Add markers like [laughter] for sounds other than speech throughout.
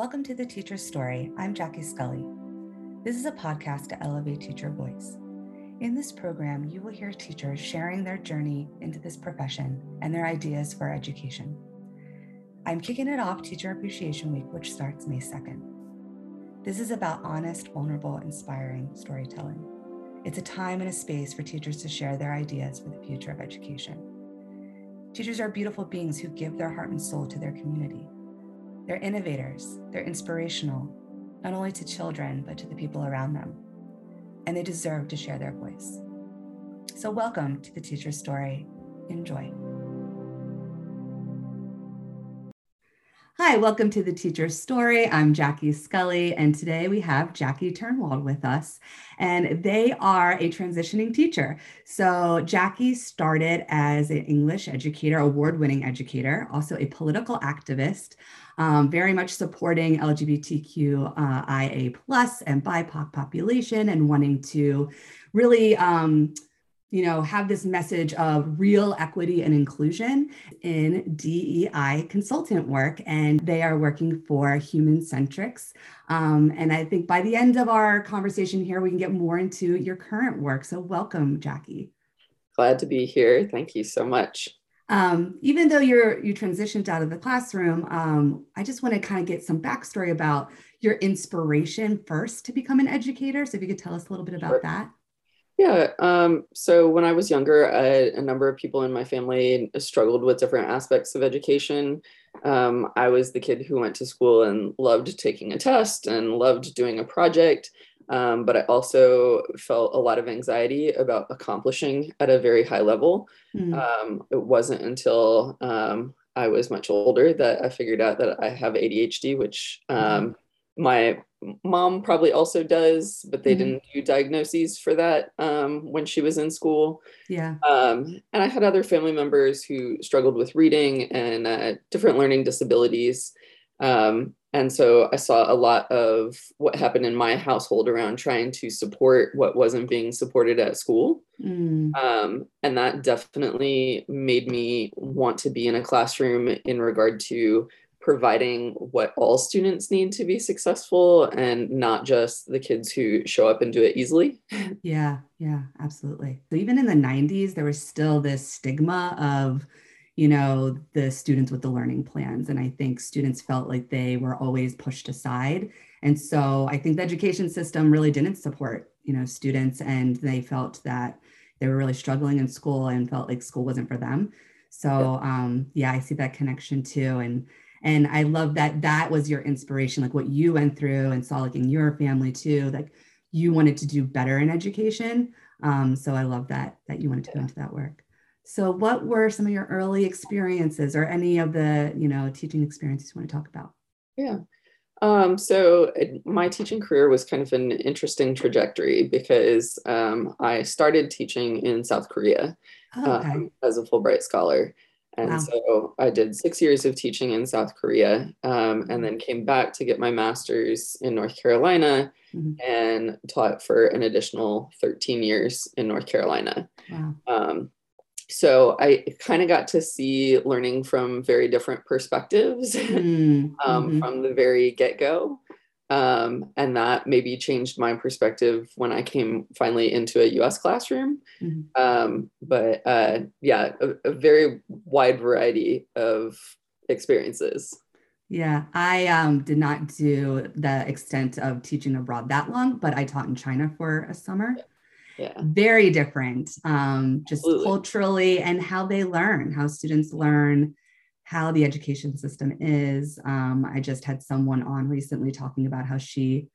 Welcome to The Teacher's Story. I'm Jackie Scully. This is a podcast to elevate teacher voice. In this program, you will hear teachers sharing their journey into this profession and their ideas for education. I'm kicking it off Teacher Appreciation Week, which starts May 2nd. This is about honest, vulnerable, inspiring storytelling. It's a time and a space for teachers to share their ideas for the future of education. Teachers are beautiful beings who give their heart and soul to their community. They're innovators, they're inspirational, not only to children, but to the people around them. And they deserve to share their voice. So, welcome to the Teacher Story. Enjoy. Hi, welcome to the Teacher's Story. I'm Jackie Scully, and today we have Jackie Turnwald with us, and they are a transitioning teacher. So, Jackie started as an English educator, award winning educator, also a political activist, um, very much supporting LGBTQIA plus and BIPOC population and wanting to really um, you know, have this message of real equity and inclusion in DEI consultant work. And they are working for Humancentrics. Um, and I think by the end of our conversation here, we can get more into your current work. So welcome, Jackie. Glad to be here. Thank you so much. Um, even though you're you transitioned out of the classroom, um, I just want to kind of get some backstory about your inspiration first to become an educator. So if you could tell us a little bit about sure. that. Yeah. Um, so when I was younger, I, a number of people in my family struggled with different aspects of education. Um, I was the kid who went to school and loved taking a test and loved doing a project. Um, but I also felt a lot of anxiety about accomplishing at a very high level. Mm. it wasn't until um, I was much older that I figured out that I have ADHD, which mm my mom probably also does, but they mm-hmm. didn't do diagnoses for that um, when she was in school. Yeah. Um, and I had other family members who struggled with reading and uh, different learning disabilities. Um, and so I saw a lot of what happened in my household around trying to support what wasn't being supported at school. Mm. Um, and that definitely made me want to be in a classroom in regard to providing what all students need to be successful and not just the kids who show up and do it easily. [laughs] Yeah, yeah, absolutely. So even in the 90s, there was still this stigma of, you know, the students with the learning plans. And I think students felt like they were always pushed aside. And so I think the education system really didn't support, you know, students and they felt that they were really struggling in school and felt like school wasn't for them. So um, yeah, I see that connection too. And and i love that that was your inspiration like what you went through and saw like in your family too like you wanted to do better in education. Um, so i love that that you wanted to go into that work. So what were some of your early experiences or any of the you know teaching experiences you want to talk about? Yeah. Um, so my teaching career was kind of an interesting trajectory because um, I started teaching in South Korea oh, okay. um, as a Fulbright scholar. And wow. so I did six years of teaching in South Korea um, and then came back to get my master's in North Carolina mm-hmm. and taught for an additional 13 years in North Carolina. Wow. Um, so I kind of got to see learning from very different perspectives mm-hmm. [laughs] um, mm-hmm. from the very get go. Um, and that maybe changed my perspective when I came finally into a US classroom. Mm-hmm. Um, but uh, yeah, a, a, very wide variety of experiences. Yeah, I um, did not do the extent of teaching abroad that long, but I taught in China for a summer. Yeah. Very different, um, just Absolutely. culturally and how they learn, how students learn how the education system is. Um, I just had someone on recently talking about how she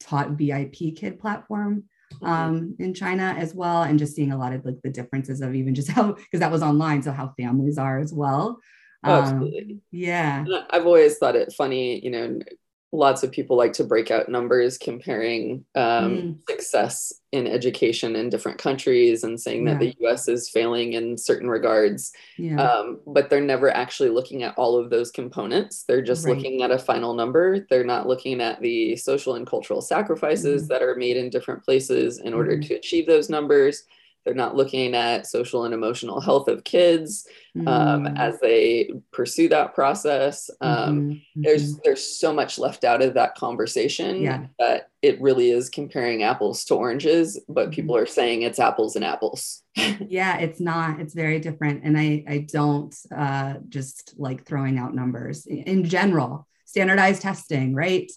taught VIPKid platform um, in China as well, and just seeing a lot of like the differences of even just [laughs] how because that was online, so how families are as well. Oh, absolutely. Um, yeah. I've always thought it funny, you know, lots of people like to break out numbers comparing um, mm. success in education in different countries and saying yeah. that the US is failing in certain regards. Yeah. Um, but they're never actually looking at all of those components. They're just right. looking at a final number. They're not looking at the social and cultural sacrifices mm. that are made in different places in order mm. to achieve those numbers. They're not looking at social and emotional health of kids um, mm. as they pursue that process. Um, mm-hmm. There's mm-hmm. there's so much left out of that conversation yeah. that it really is comparing apples to oranges, but mm-hmm. people are saying it's apples and apples. [laughs] yeah, it's not. It's very different, and I I don't uh, just like throwing out numbers in general. Standardized testing, right?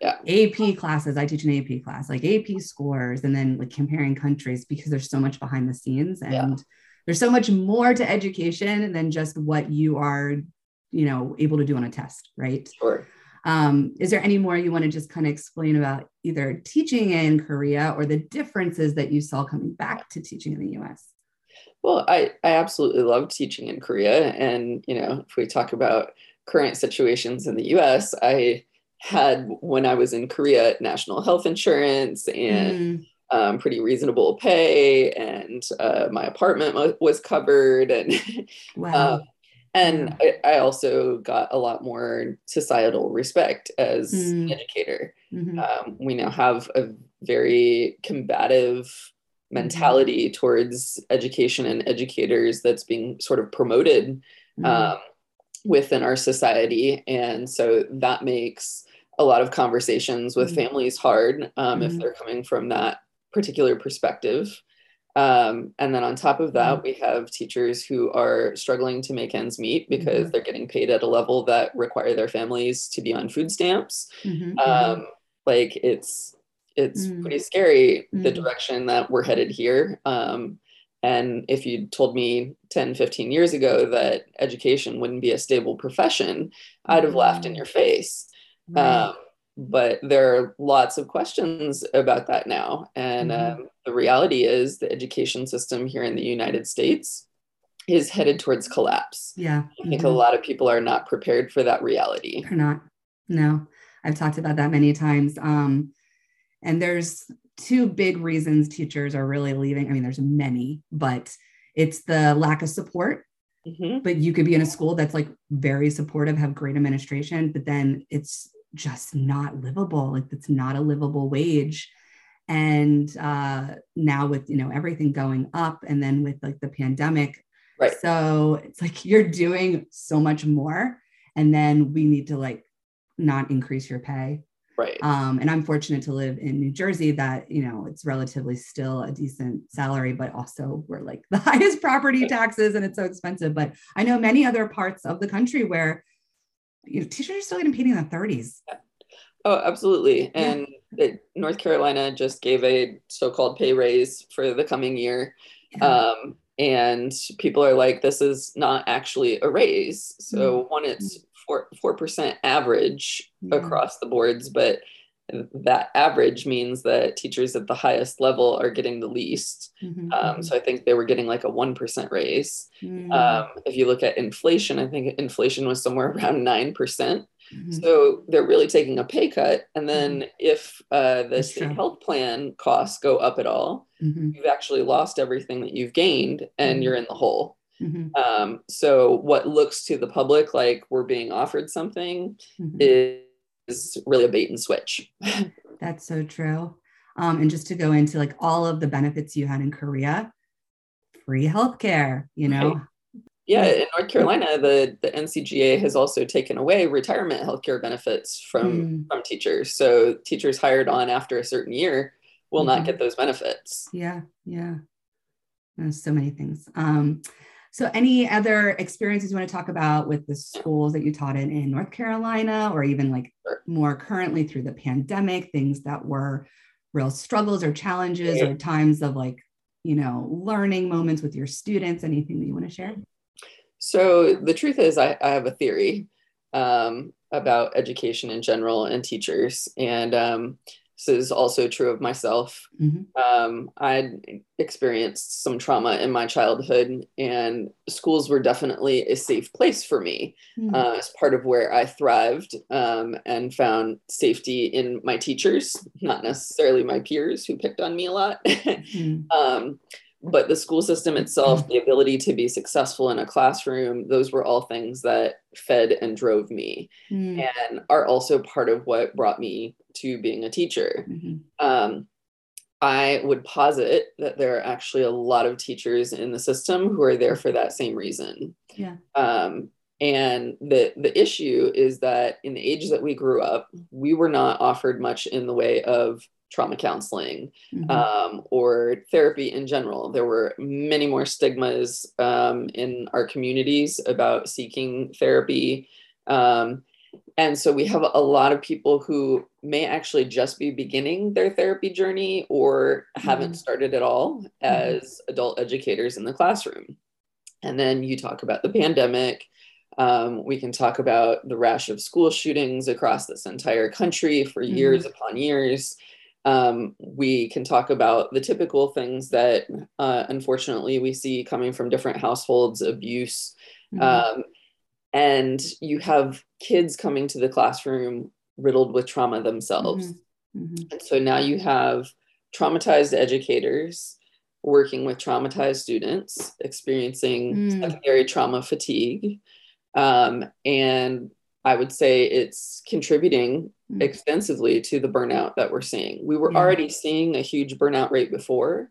Yeah. AP classes. I teach an AP class, like AP scores, and then like comparing countries because there's so much behind the scenes and yeah. there's so much more to education than just what you are, you know, able to do on a test, right? Sure. Um, is there any more you want to just kind of explain about either teaching in Korea or the differences that you saw coming back to teaching in the US? Well, I, I absolutely love teaching in Korea. And, you know, if we talk about current situations in the US, I had when I was in Korea national health insurance and mm. um, pretty reasonable pay, and uh, my apartment was covered, and [laughs] wow. uh, and yeah. I, I, also got a lot more societal respect as mm. an educator. Mm-hmm. Um, we now have a very combative mentality mm-hmm. towards education and educators that's being sort of promoted. Mm-hmm. Um, within our society. And so that makes a lot of conversations with mm-hmm. families hard um, mm-hmm. if they're coming from that particular perspective. Um, and then on top of that, mm-hmm. we have teachers who are struggling to make ends meet because mm-hmm. they're getting paid at a level that require their families to be on food stamps. Mm-hmm. Um, like it's it's mm. pretty scary the direction that we're headed here. Um, and if you told me 10, 15 years ago that education wouldn't be a stable profession, I'd have laughed in your face. Right. Um, but there are lots of questions about that now. And mm-hmm. um, the reality is the education system here in the United States is headed towards collapse. Yeah. I think mm-hmm. a lot of people are not prepared for that reality. They're not. No, I've talked about that many times. Um, and there's two big reasons teachers are really leaving. I mean, there's many, but it's the lack of support Mm-hmm. but you could be in a school that's like very supportive have great administration but then it's just not livable like it's not a livable wage. And uh now with you know everything going up and then with like the pandemic right. so it's like you're doing so much more and then we need to like not increase your pay. Right. Um and i'm fortunate to live in new jersey that you know it's relatively still a decent salary but also we're like [laughs] the highest property taxes and it's so expensive. But i know many other parts of the country where you know, teachers are still getting paid in the 30s. Oh, absolutely. And yeah. North Carolina just gave a so-called pay raise for the coming year. Yeah. Um, and people are like, this is not actually a raise. So mm-hmm. one, it's four four percent average yeah. across the boards, but that average means that teachers at the highest level are getting the least. Mm-hmm. Um, mm-hmm. so I think they were getting like a 1% raise. Mm-hmm. Um, if you look at inflation, I think inflation was somewhere around 9%. Mm-hmm. So they're really taking a pay cut. And then mm-hmm. if uh, the That's state true. health plan costs go up at all, mm-hmm. you've actually lost everything that you've gained and you're in the hole. Um, so what looks to the public like we're being offered something is is really a bait and switch. [laughs] That's so true. Um, and just to go into like all of the benefits you had in Korea, free healthcare, you know. Right. Yeah, in North Carolina, the, the NCGA has also taken away retirement healthcare benefits from, mm. from teachers. So teachers hired on after a certain year will mm-hmm. not get those benefits. Yeah, yeah. There's so many things. Um, so, any other experiences you want to talk about with the schools that you taught in in North Carolina, or even like more currently through the pandemic, things that were real struggles or challenges or times of like, you know, learning moments with your students? Anything that you want to share? So, the truth is, I, I have a theory um, about education in general and teachers. And um, this is also true of myself. Mm-hmm. Um, I'd experienced some trauma in my childhood, and schools were definitely a safe place for me mm-hmm. uh, as part of where I thrived um, and found safety in my teachers, not necessarily my peers who picked on me a lot. mm-hmm. [laughs] um, but the school system itself, the ability to be successful in a classroom, those were all things that fed and drove me mm. and are also part of what brought me to being a teacher. Mm-hmm. Um, I would posit that there are actually a lot of teachers in the system who are there for that same reason. Yeah. Um, and the the issue is that in the age that we grew up, we were not offered much in the way of trauma counseling mm-hmm. um, or therapy in general. There were many more stigmas um, in our communities about seeking therapy. Um, and so we have a lot of people who may actually just be beginning their therapy journey or haven't mm-hmm. started at all mm-hmm. as adult educators in the classroom. And then you talk about the pandemic. Um, we can talk about the rash of school shootings across this entire country for mm-hmm. years upon years. Um, we can talk about the typical things that uh, unfortunately we see coming from different households abuse. Mm-hmm. Um, and you have kids coming to the classroom riddled with trauma themselves. Mm-hmm. Mm-hmm. And so now you have traumatized educators working with traumatized students experiencing mm. secondary trauma fatigue. Um, and I would say it's contributing mm. extensively to the burnout that we're seeing. We were yeah. already seeing a huge burnout rate before,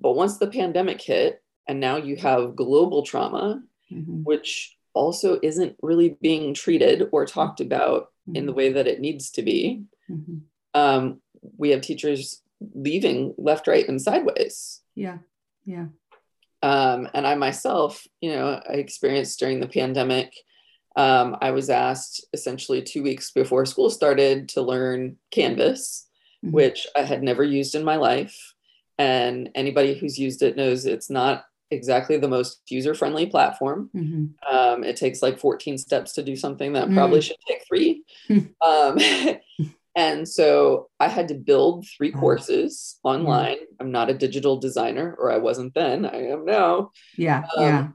but once the pandemic hit, and now you have global trauma, mm-hmm. which also isn't really being treated or talked about mm-hmm. in the way that it needs to be. Mm-hmm. Um, we have teachers leaving left, right, and sideways. Yeah. Yeah. Um, and I myself, you know, I experienced during the pandemic. Um, I was asked essentially two weeks before school started to learn Canvas, mm-hmm. which I had never used in my life. And anybody who's used it knows it's not exactly the most user friendly platform. Mm-hmm. Um, it takes like 14 steps to do something that probably mm. should take three. [laughs] um, [laughs] and so I had to build three courses online. I'm not a digital designer, or I wasn't then, I am now. Yeah. Um, yeah.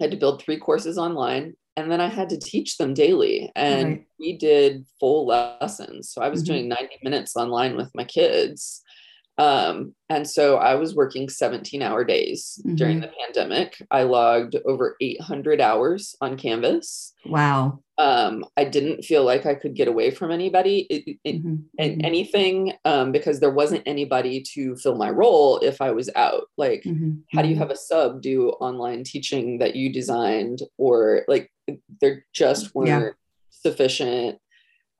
I had to build three courses online and then I had to teach them daily. And right. we did full lessons. So I was mm-hmm. doing 90 minutes online with my kids. Um, and so I was working 17 hour days mm-hmm. during the pandemic. I logged over 800 hours on Canvas. Wow. Um, I didn't feel like I could get away from anybody, it, it, mm-hmm. and mm-hmm. anything, um, because there wasn't anybody to fill my role if I was out. Like, mm-hmm. how do you mm-hmm. have a sub do online teaching that you designed, or like there just weren't yeah. sufficient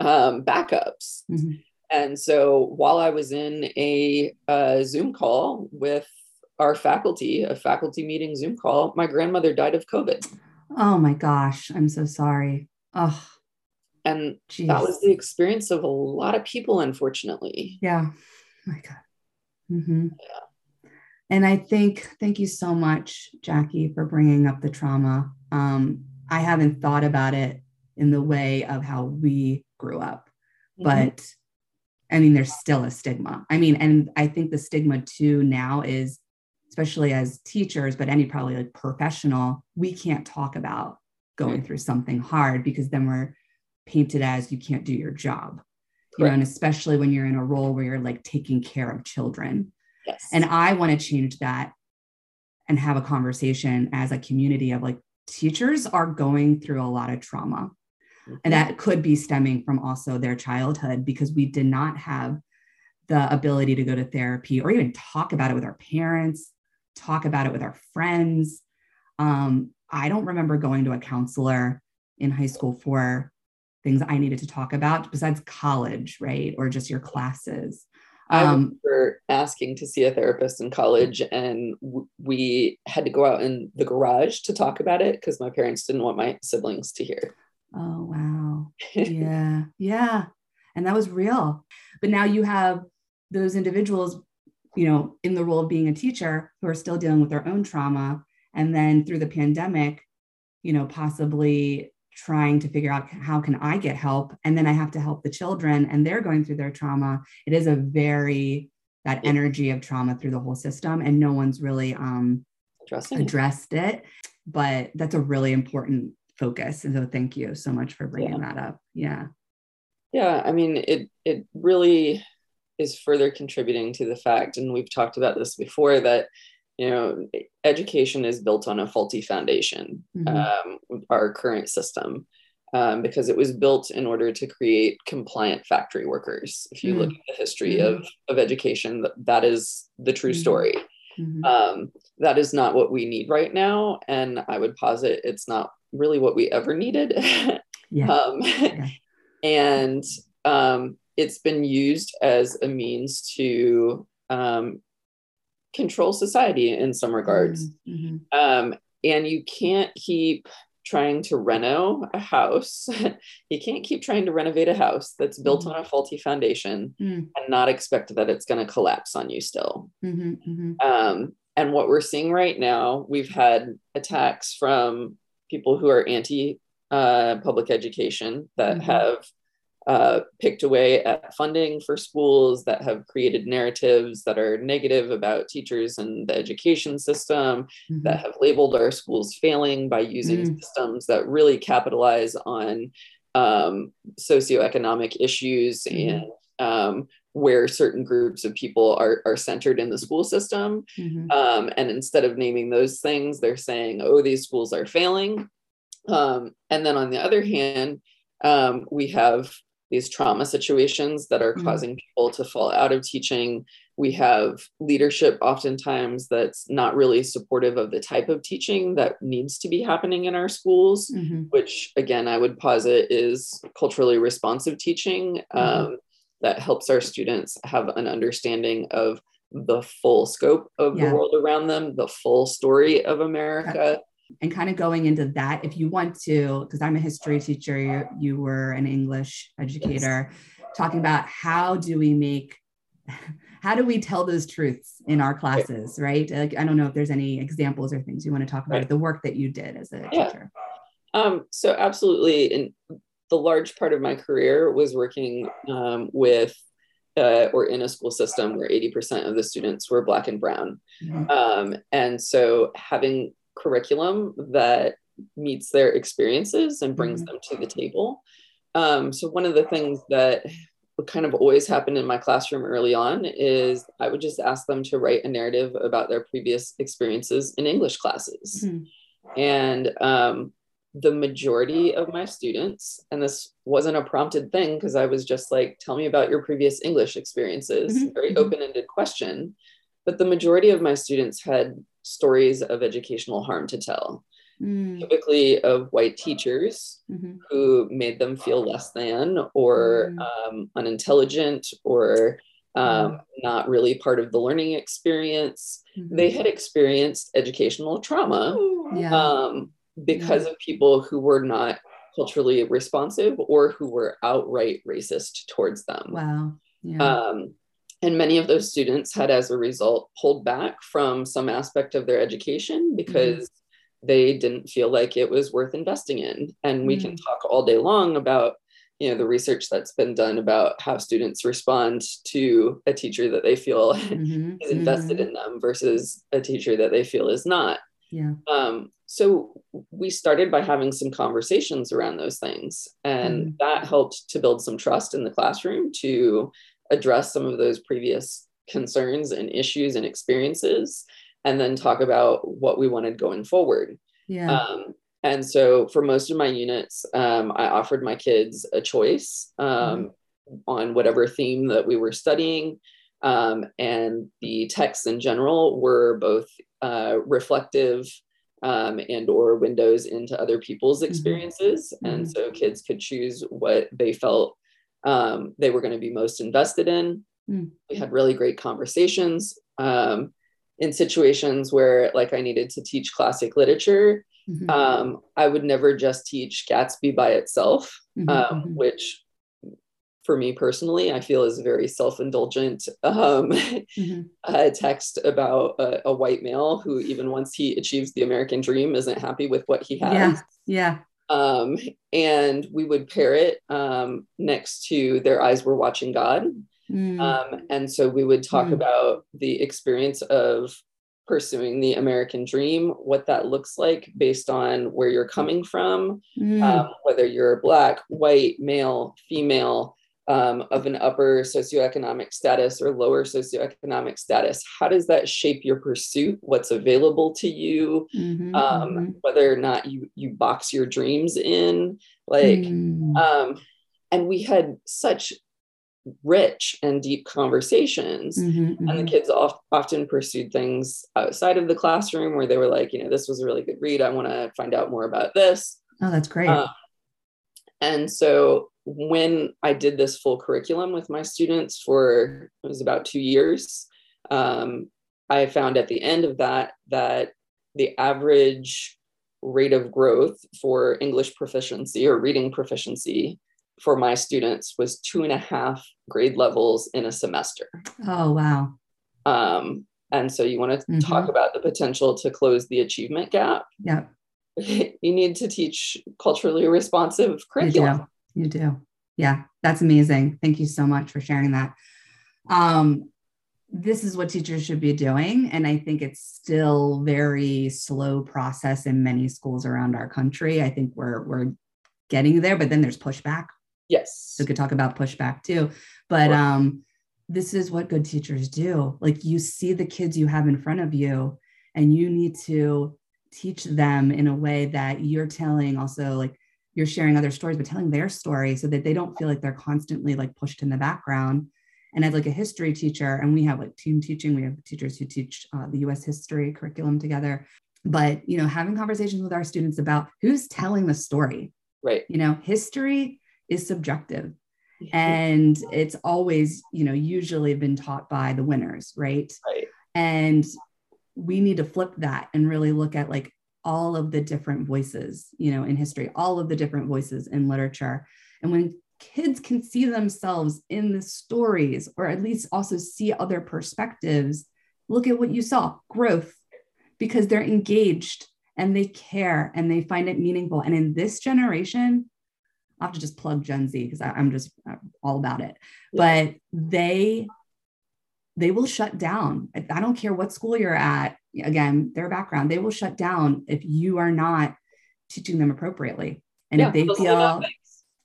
um, backups. Mm-hmm. And so while I was in a, a Zoom call with our faculty, a faculty meeting Zoom call, my grandmother died of COVID. Oh my gosh, I'm so sorry. Oh, and geez. that was the experience of a lot of people, unfortunately. Yeah. Oh my God. Mm-hmm. Yeah. And I think, thank you so much, Jackie, for bringing up the trauma. Um, I haven't thought about it in the way of how we grew up, mm-hmm. but I mean, there's still a stigma. I mean, and I think the stigma too now is, especially as teachers, but any probably like professional, we can't talk about going right. through something hard because then we're painted as you can't do your job. You know, and especially when you're in a role where you're like taking care of children. Yes. And I want to change that and have a conversation as a community of like teachers are going through a lot of trauma Mm-hmm. And that could be stemming from also their childhood because we did not have the ability to go to therapy or even talk about it with our parents, talk about it with our friends. Um, I don't remember going to a counselor in high school for things I needed to talk about besides college, right? Or just your classes. I um, remember asking to see a therapist in college, and w- we had to go out in the garage to talk about it because my parents didn't want my siblings to hear. Oh, wow. [laughs] Yeah. yeah. And that was real. But now you have those individuals, you know, in the role of being a teacher who are still dealing with their own trauma. And then through the pandemic, you know, possibly trying to figure out how can I get help? And then I have to help the children and they're going through their trauma. It is a very, that energy of trauma through the whole system. And no one's really um, addressed it. But that's a really important focus. And so thank you so much for bringing yeah. that up. Yeah. Yeah. I mean, it, it really is further contributing to the fact, and we've talked about this before, that, you know, education is built on a faulty foundation, mm-hmm. um, our current system. um, because it was built in order to create compliant factory workers. If you mm. look at the history mm. of, of education, that, that is the true mm-hmm. story. Mm-hmm. Um, that is not what we need right now. And I would posit it's not really what we ever needed. [laughs] yeah. um, yeah. [laughs] And um, it's been used as a means to um, control society in some regards. Mm-hmm. Um, and you can't keep trying to reno a house. [laughs] you can't keep trying to renovate a house that's built mm-hmm. on a faulty foundation mm-hmm. and not expect that it's going to collapse on you still. Mm-hmm, mm-hmm. Um, and what we're seeing right now, we've had attacks from people who are anti uh, public education that mm-hmm. have uh, picked away at funding for schools that have created narratives that are negative about teachers and the education system, mm-hmm. that have labeled our schools failing by using mm-hmm. systems that really capitalize on um, socioeconomic issues mm-hmm. and um, where certain groups of people are, are centered in the school system. Mm-hmm. Um, and instead of naming those things, they're saying, oh, these schools are failing. Um, and then on the other hand, um, we have these trauma situations that are mm-hmm. causing people to fall out of teaching. We have leadership oftentimes that's not really supportive of the type of teaching that needs to be happening in our schools, mm-hmm. which again, I would posit is culturally responsive teaching mm-hmm. um, that helps our students have an understanding of the full scope of yeah. the world around them, the full story of America and kind of going into that if you want to because i'm a history teacher you, you were an english educator yes. talking about how do we make [laughs] how do we tell those truths in our classes right like, i don't know if there's any examples or things you want to talk about right. the work that you did as a yeah. teacher um, so absolutely and the large part of my career was working um, with uh, or in a school system where 80% of the students were black and brown mm-hmm. um, and so having curriculum that meets their experiences and brings mm-hmm. them to the table. Um, so one of the things that kind of always happened in my classroom early on is I would just ask them to write a narrative about their previous experiences in English classes. Mm-hmm. And um, the majority of my students, and this wasn't a prompted thing because I was just like, tell me about your previous English experiences, mm-hmm. very mm-hmm. open ended question. But the majority of my students had stories of educational harm to tell, mm. typically of white teachers mm-hmm. who made them feel less than or mm. um, unintelligent or um, mm. not really part of the learning experience. Mm-hmm. They had experienced educational trauma yeah. um, because yeah. of people who were not culturally responsive or who were outright racist towards them. Wow. Yeah. Um, and many of those students had, as a result, pulled back from some aspect of their education because mm-hmm. they didn't feel like it was worth investing in. And we mm-hmm. can talk all day long about you know the research that's been done about how students respond to a teacher that they feel [laughs] mm-hmm. is invested mm-hmm. in them versus a teacher that they feel is not yeah um, so we started by having some conversations around those things and mm. that helped to build some trust in the classroom to address some of those previous concerns and issues and experiences and then talk about what we wanted going forward yeah um, and so for most of my units um, i offered my kids a choice um, mm-hmm. on whatever theme that we were studying um, and the texts in general were both uh, reflective um, and or windows into other people's mm-hmm. experiences mm-hmm. and so kids could choose what they felt um, they were going to be most invested in. Mm. We had really great conversations um, in situations where, like, I needed to teach classic literature. Mm-hmm. Um, I would never just teach Gatsby by itself, mm-hmm, um, mm-hmm. which for me personally, I feel is a very self-indulgent [laughs] um, mm-hmm. uh, text about a, a, white male who, even once he achieves the American dream, isn't happy with what he has. Yeah, yeah. Um, and we would pair it um, next to Their Eyes Were Watching God. Mm. Um, and so we would talk mm. about the experience of pursuing the American dream, what that looks like based on where you're coming from, mm. um, whether you're black, white, male, female, um, of an upper socioeconomic status or lower socioeconomic status how does that shape your pursuit what's available to you mm-hmm, um, mm-hmm. whether or not you you box your dreams in like mm. um, and we had such rich and deep conversations mm-hmm, and the mm-hmm. kids oft, often pursued things outside of the classroom where they were like you know this was a really good read i want to find out more about this oh that's great uh, and so when I did this full curriculum with my students for it was about two years, um, I found at the end of that that the average rate of growth for English proficiency or reading proficiency for my students was two and a half grade levels in a semester. Oh wow! Um, and so you want to mm-hmm. talk about the potential to close the achievement gap. Yeah. [laughs] You need to teach culturally responsive curriculum. You do. Yeah, that's amazing. Thank you so much for sharing that. Um, this is what teachers should be doing. And I think it's still very slow process in many schools around our country. I think we're we're getting there, but then there's pushback. Yes. So we could talk about pushback too. But sure. um, this is what good teachers do. Like you see the kids you have in front of you, and you need to teach them in a way that you're telling also like you're sharing other stories but telling their story so that they don't feel like they're constantly like pushed in the background. And as like a history teacher and we have like team teaching we have teachers who teach uh, the us history curriculum together. But you know having conversations with our students about who's telling the story. Right. You know history is subjective. And it's always you know usually been taught by the winners right? Right. And we need to flip that and really look at like all of the different voices, you know, in history, all of the different voices in literature. And when kids can see themselves in the stories, or at least also see other perspectives, look at what you saw growth, because they're engaged and they care and they find it meaningful. And in this generation, I have to just plug Gen Z because I'm just uh, all about it. But they they will shut down. I don't care what school you're at again, their background, they will shut down if you are not teaching them appropriately. And yeah, if they feel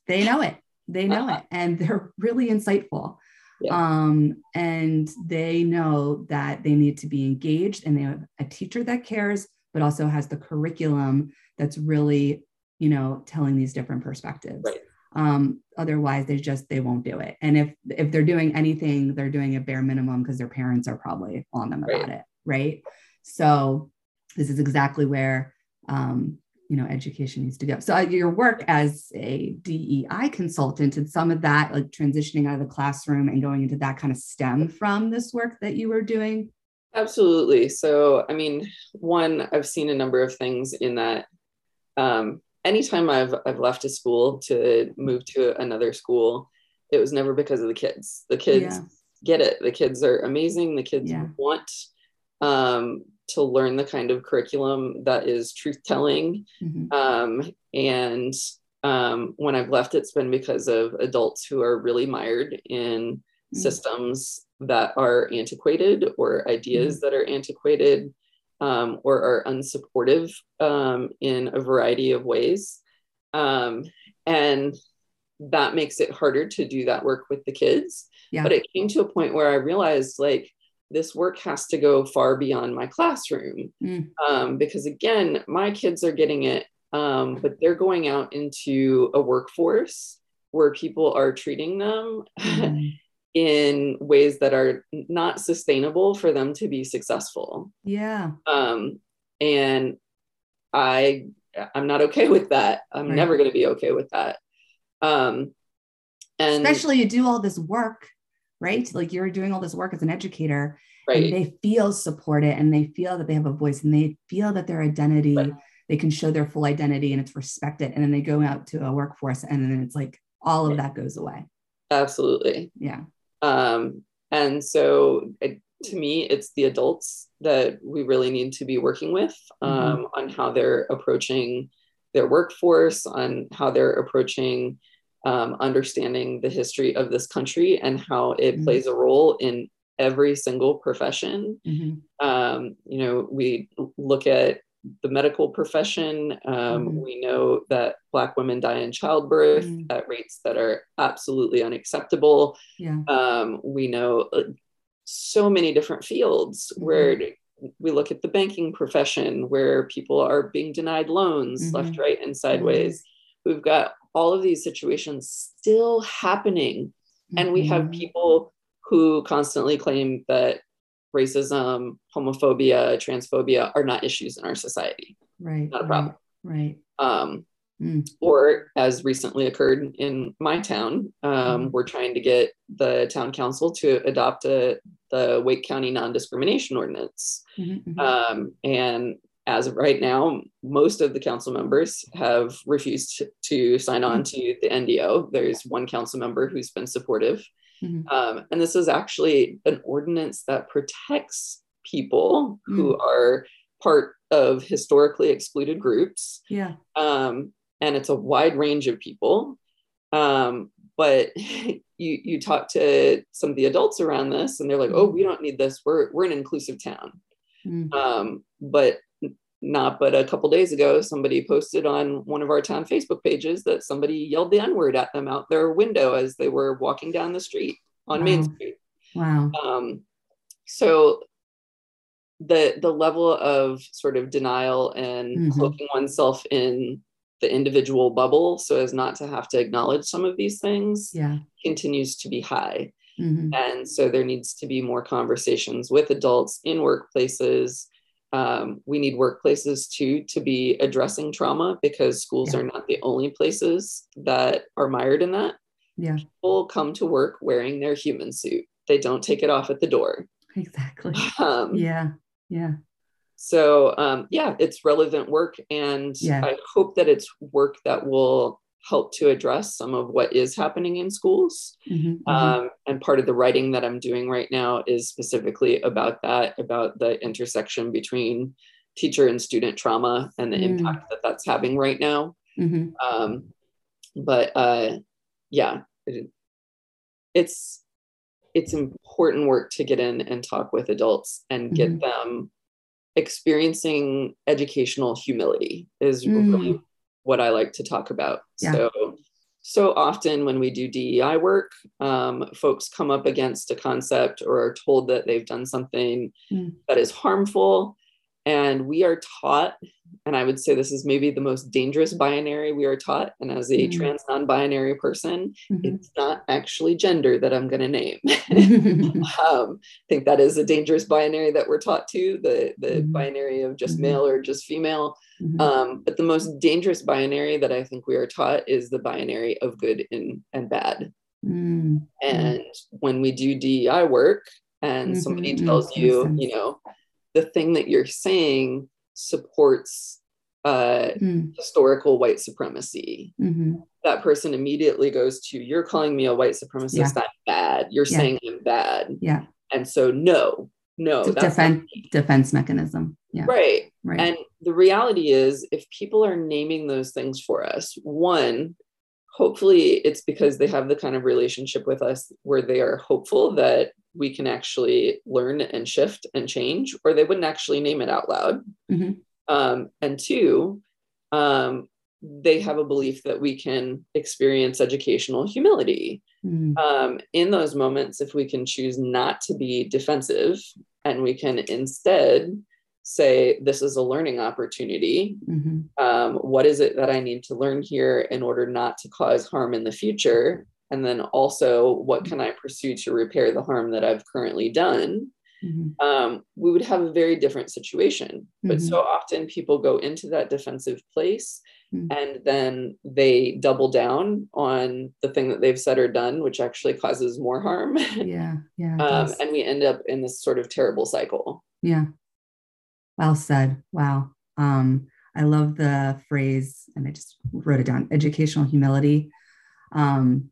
they know it, they know uh-huh. it, and they're [laughs] really insightful. Yeah. Um, and they know that they need to be engaged and they have a teacher that cares, but also has the curriculum that's really, you know, telling these different perspectives. Right. Um, otherwise they just they won't do it. And if if they're doing anything, they're doing a bare minimum because their parents are probably on them about right. it. Right. So this is exactly where um, you know education needs to go. So uh, your work as a DEI consultant and some of that, like transitioning out of the classroom and going into that kind of stem from this work that you were doing. Absolutely. So I mean, one, I've seen a number of things in that. Um, anytime I've I've left a school to move to another school, it was never because of the kids. The kids yeah. get it. The kids are amazing. The kids yeah. want um, to learn the kind of curriculum that is truth telling. Mm-hmm. Um, and um, when I've left, it's been because of adults who are really mired in mm-hmm. systems that are antiquated or ideas mm-hmm. that are antiquated um, or are unsupportive um, in a variety of ways. Um, and that makes it harder to do that work with the kids. Yeah. But it came to a point where I realized like, this work has to go far beyond my classroom mm. um, because again my kids are getting it um, but they're going out into a workforce where people are treating them mm. [laughs] in ways that are not sustainable for them to be successful yeah um, and i i'm not okay with that i'm right. never going to be okay with that um, and especially you do all this work right? Like you're doing all this work as an educator, right. and they feel supported and they feel that they have a voice and they feel that their identity, right. they can show their full identity and it's respected. And then they go out to a workforce and then it's like all of that goes away. Absolutely. Yeah. Um, and so it, to me, it's the adults that we really need to be working with mm-hmm. um, mm-hmm. on how they're approaching their workforce, on how they're approaching um, understanding the history of this country and how it mm-hmm. plays a role in every single profession. Mm-hmm. Um, you know, we look at the medical profession. Um, mm-hmm. We know that Black women die in childbirth mm-hmm. at rates that are absolutely unacceptable. Yeah. Um, we know uh, so many different fields mm-hmm. where we look at the banking profession where people are being denied loans mm-hmm. left, right, and sideways. Mm-hmm. We've got all of these situations still happening. And we have mm-hmm. people who constantly claim that racism, homophobia, transphobia are not issues in our society. Right. Not a problem. Right. Um, mm. Or, as recently occurred in my town, um, mm. we're trying to get the town council to adopt a, the Wake County non discrimination ordinance. Mm-hmm, mm-hmm. Um, and as of right now, most of the council members have refused to, sign on mm. to the NDO. There's one council member who's been supportive. Mm-hmm. Um, and this is actually an ordinance that protects people mm. who are part of historically excluded groups. Yeah. Um, and it's a wide range of people. Um, but [laughs] you you talk to some of the adults around this, and they're like, "Oh, we don't need this. We're we're an inclusive town." Mm. Um, but not but a couple days ago somebody posted on one of our town facebook pages that somebody yelled the n-word at them out their window as they were walking down the street on wow. main street wow um, so the the level of sort of denial and mm-hmm. cloaking oneself in the individual bubble so as not to have to acknowledge some of these things yeah. continues to be high mm-hmm. and so there needs to be more conversations with adults in workplaces um, we need workplaces too to be addressing trauma because schools yeah. are not the only places that are mired in that. Yeah. People come to work wearing their human suit. They don't take it off at the door. Exactly. [laughs] Um, yeah. Yeah. So um, yeah, it's relevant work, and yeah. I hope that it's work that will help to address some of what is happening in schools. Mm-hmm, mm-hmm. Um, and part of the writing that I'm doing right now is specifically about that, about the intersection between teacher and student trauma and the mm. impact that that's having right now. Mm-hmm. Um, but uh, yeah, it, it's it's important work to get in and talk with adults and get mm-hmm. them experiencing educational humility is mm. really what I like to talk about. Yeah. So, so often when we do DEI work, um, folks come up against a concept or are told that they've done something mm. that is harmful. And we are taught, and I would say this is maybe the most dangerous binary we are taught. And as a mm. trans non binary person, mm-hmm. it's not actually gender that I'm going to name. [laughs] [laughs] um, I think that is a dangerous binary that we're taught to the, the mm-hmm. binary of just mm-hmm. male or just female. Mm-hmm. Um, but the most dangerous binary that I think we are taught is the binary of good and, and bad. Mm-hmm. And when we do DEI work and mm-hmm. somebody tells you, you know, the thing that you're saying supports uh, mm. historical white supremacy, mm-hmm. that person immediately goes to, You're calling me a white supremacist. Yeah. I'm bad. You're yeah. saying I'm bad. Yeah. And so, no, no. defense, defense mechanism. Yeah. Right. Right. And the reality is, if people are naming those things for us, one, hopefully it's because they have the kind of relationship with us where they are hopeful that we can actually learn and shift and change, or they wouldn't actually name it out loud. Mm-hmm. Um, and two, um, they have a belief that we can experience educational humility. Mm-hmm. Um, in those moments, if we can choose not to be defensive and we can instead say this is a learning opportunity mm-hmm. um, what is it that i need to learn here in order not to cause harm in the future and then also what can i pursue to repair the harm that i've currently done mm-hmm. um, we would have a very different situation mm-hmm. but so often people go into that defensive place mm-hmm. and then they double down on the thing that they've said or done which actually causes more harm [laughs] yeah yeah um, and we end up in this sort of terrible cycle yeah well said. Wow. Um, I love the phrase, and I just wrote it down educational humility. Um,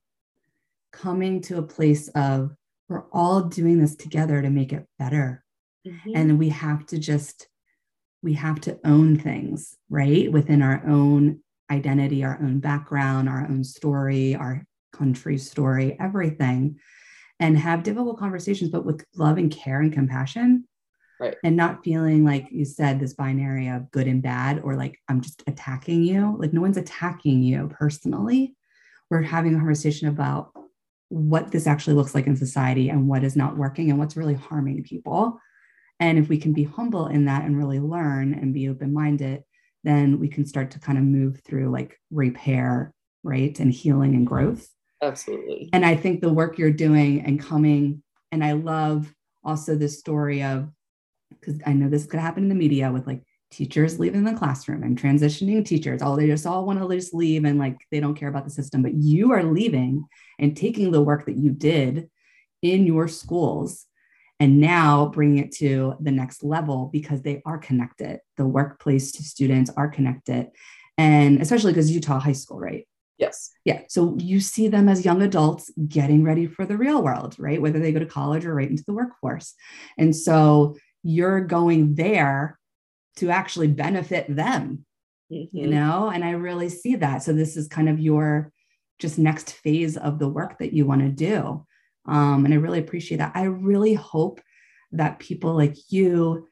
coming to a place of we're all doing this together to make it better. Mm-hmm. And we have to just, we have to own things, right? Within our own identity, our own background, our own story, our country story, everything, and have difficult conversations, but with love and care and compassion Right. And not feeling like you said this binary of good and bad, or like I'm just attacking you. Like no one's attacking you personally. We're having a conversation about what this actually looks like in society and what is not working and what's really harming people. And if we can be humble in that and really learn and be open minded, then we can start to kind of move through like repair, right? And healing and growth. Absolutely. And I think the work you're doing and coming, and I love also this story of, because I know this could happen in the media with like teachers leaving the classroom and transitioning teachers. All they just all want to just leave and like they don't care about the system, but you are leaving and taking the work that you did in your schools and now bringing it to the next level because they are connected. The workplace to students are connected. And especially because Utah High School, right? Yes. Yeah. So you see them as young adults getting ready for the real world, right? Whether they go to college or right into the workforce. And so you're going there to actually benefit them, mm-hmm. you know? And I really see that. So this is kind of your just next phase of the work that you want to do. Um, and I really appreciate that. I really hope that people like you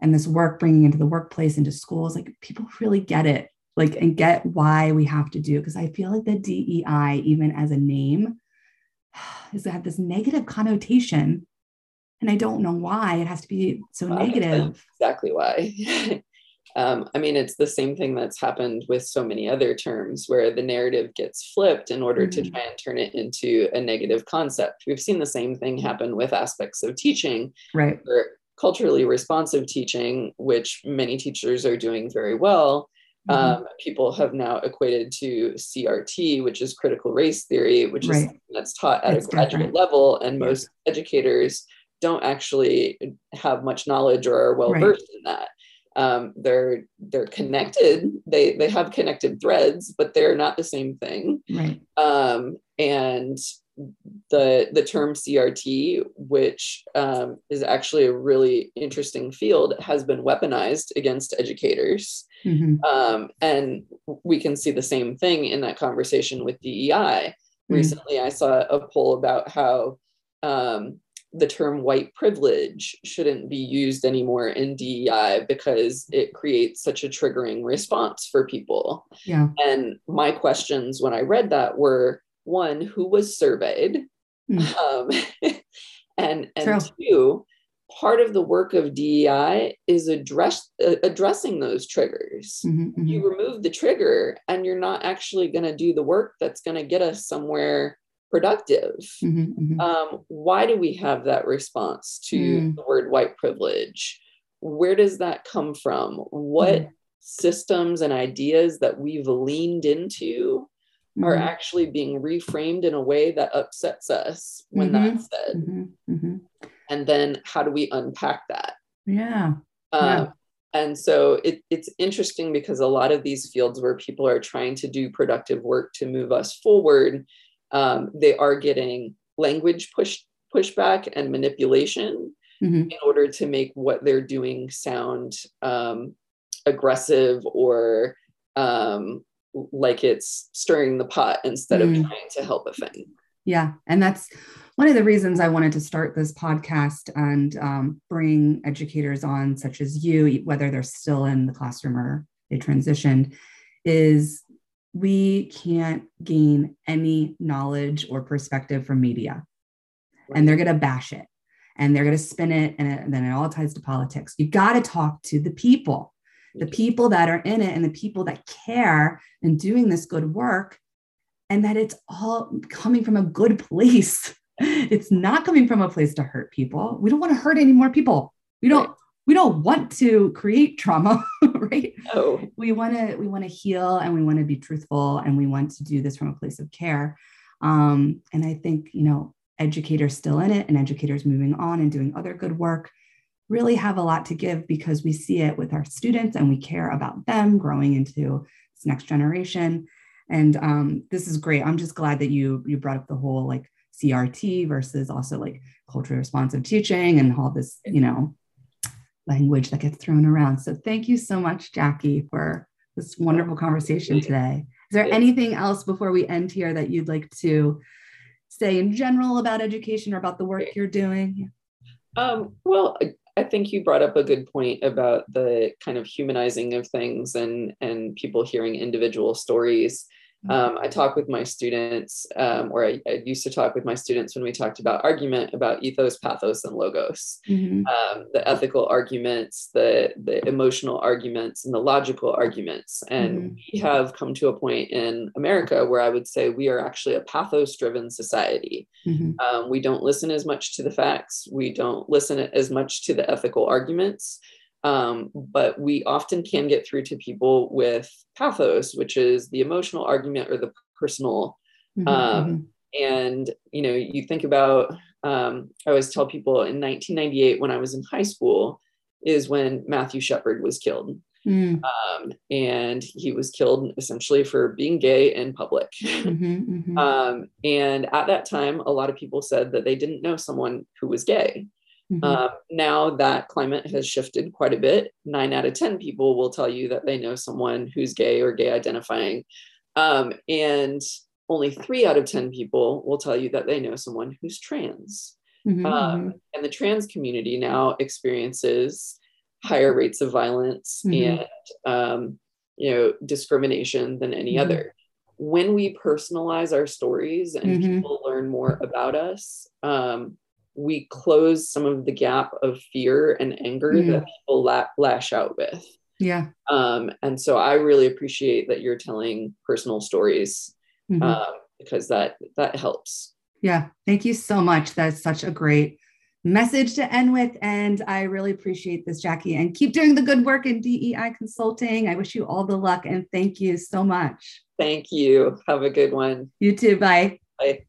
and this work bringing into the workplace, into schools, like people really get it, like, and get why we have to do. Because I feel like the DEI, even as a name, [sighs] has had this negative connotation. And I don't know why it has to be so negative. Exactly why. [laughs] Um, I mean, it's the same thing that's happened with so many other terms where the narrative gets flipped in order mm-hmm. to try and turn it into a negative concept. We've seen the same thing happen with aspects of teaching. Right. Or culturally responsive teaching, which many teachers are doing very well, mm-hmm. um, people have now equated to CRT, which is critical race theory, which right. is that's taught at it's a graduate different. level, and most educators don't actually have much knowledge or are well versed right. in that um, they're they're connected they they have connected threads but they're not the same thing right um, and the the term crt which um, is actually a really interesting field has been weaponized against educators mm-hmm. um, and we can see the same thing in that conversation with dei mm-hmm. recently i saw a poll about how um, the term white privilege shouldn't be used anymore in DEI because it creates such a triggering response for people. Yeah. And my questions when I read that were one, who was surveyed? Mm. Um, [laughs] and and True. two, part of the work of DEI is address uh, addressing those triggers. Mm-hmm, mm-hmm. You remove the trigger and you're not actually going to do the work that's going to get us somewhere productive. Mm-hmm, mm-hmm. Um, why do we have that response to mm. the word white privilege? Where does that come from? What mm. systems and ideas that we've leaned into mm-hmm. are actually being reframed in a way that upsets us when mm-hmm. that's said? Mm-hmm, mm-hmm. And then how do we unpack that? Yeah. Um, yeah. And so it, it's interesting because a lot of these fields where people are trying to do productive work to move us forward, um, they are getting language push pushback and manipulation mm-hmm. in order to make what they're doing sound um, aggressive or um, like it's stirring the pot instead mm. of trying to help a thing. Yeah, and that's one of the reasons I wanted to start this podcast and um, bring educators on, such as you, whether they're still in the classroom or they transitioned, is we can't gain any knowledge or perspective from media. Right. And they're going to bash it and they're going to spin it and, it, and then it all ties to politics. You got to talk to the people, the people that are in it and the people that care and doing this good work and that it's all coming from a good place. [laughs] It's not coming from a place to hurt people. We don't want to hurt any more people. We don't we don't want to create trauma [laughs] right? Oh. We want to we want to heal and we want to be truthful and we want to do this from a place of care. Um, and i think you know educators still in it and educators moving on and doing other good work really have a lot to give because we see it with our students and we care about them growing into this next generation. And um, this is great. I'm just glad that you you brought up the whole like crt versus also like culturally responsive teaching and all this you know language that gets thrown around. So thank you so much, Jackie, for this wonderful conversation today. Is there anything else before we end here that you'd like to say in general about education or about the work you're doing? Um, well, I think you brought up a good point about the kind of humanizing of things and and people hearing individual stories. Um, I talk with my students, um, or I, I, used to talk with my students when we talked about argument about ethos, pathos, and logos, mm-hmm. um, the ethical arguments, the the emotional arguments, and the logical arguments. And mm-hmm. we have come to a point in America where I would say we are actually a pathos-driven society. Mm-hmm. Um, we don't listen as much to the facts. We don't listen as much to the ethical arguments. Um, but we often can get through to people with pathos, which is the emotional argument or the personal. Mm-hmm, um, mm-hmm. And, you know, you think about, um, I always tell people in 1998, when I was in high school, is when Matthew Shepard was killed. Mm. Um, and he was killed essentially for being gay in public. [laughs] Mm-hmm, mm-hmm. um, and at that time, a lot of people said that they didn't know someone who was gay. Mm-hmm. Um, now that climate has shifted quite a bit. Nine out of 10 people will tell you that they know someone who's gay or gay identifying. Um, and only three out of 10 people will tell you that they know someone who's trans. Mm-hmm. Um, mm-hmm. and the trans community now experiences higher rates of violence mm-hmm. and um, you know discrimination than any mm-hmm. other when we personalize our stories and mm-hmm. people learn more about us um, we close some of the gap of fear and anger mm. that people la- lash out with. Yeah. Um, and so I really appreciate that you're telling personal stories mm-hmm. um, because that that helps. Yeah. Thank you so much. That's such a great message to end with. And I really appreciate this, Jackie. And keep doing the good work in DEI consulting. I wish you all the luck and thank you so much. Thank you. Have a good one. You too. Bye. Bye.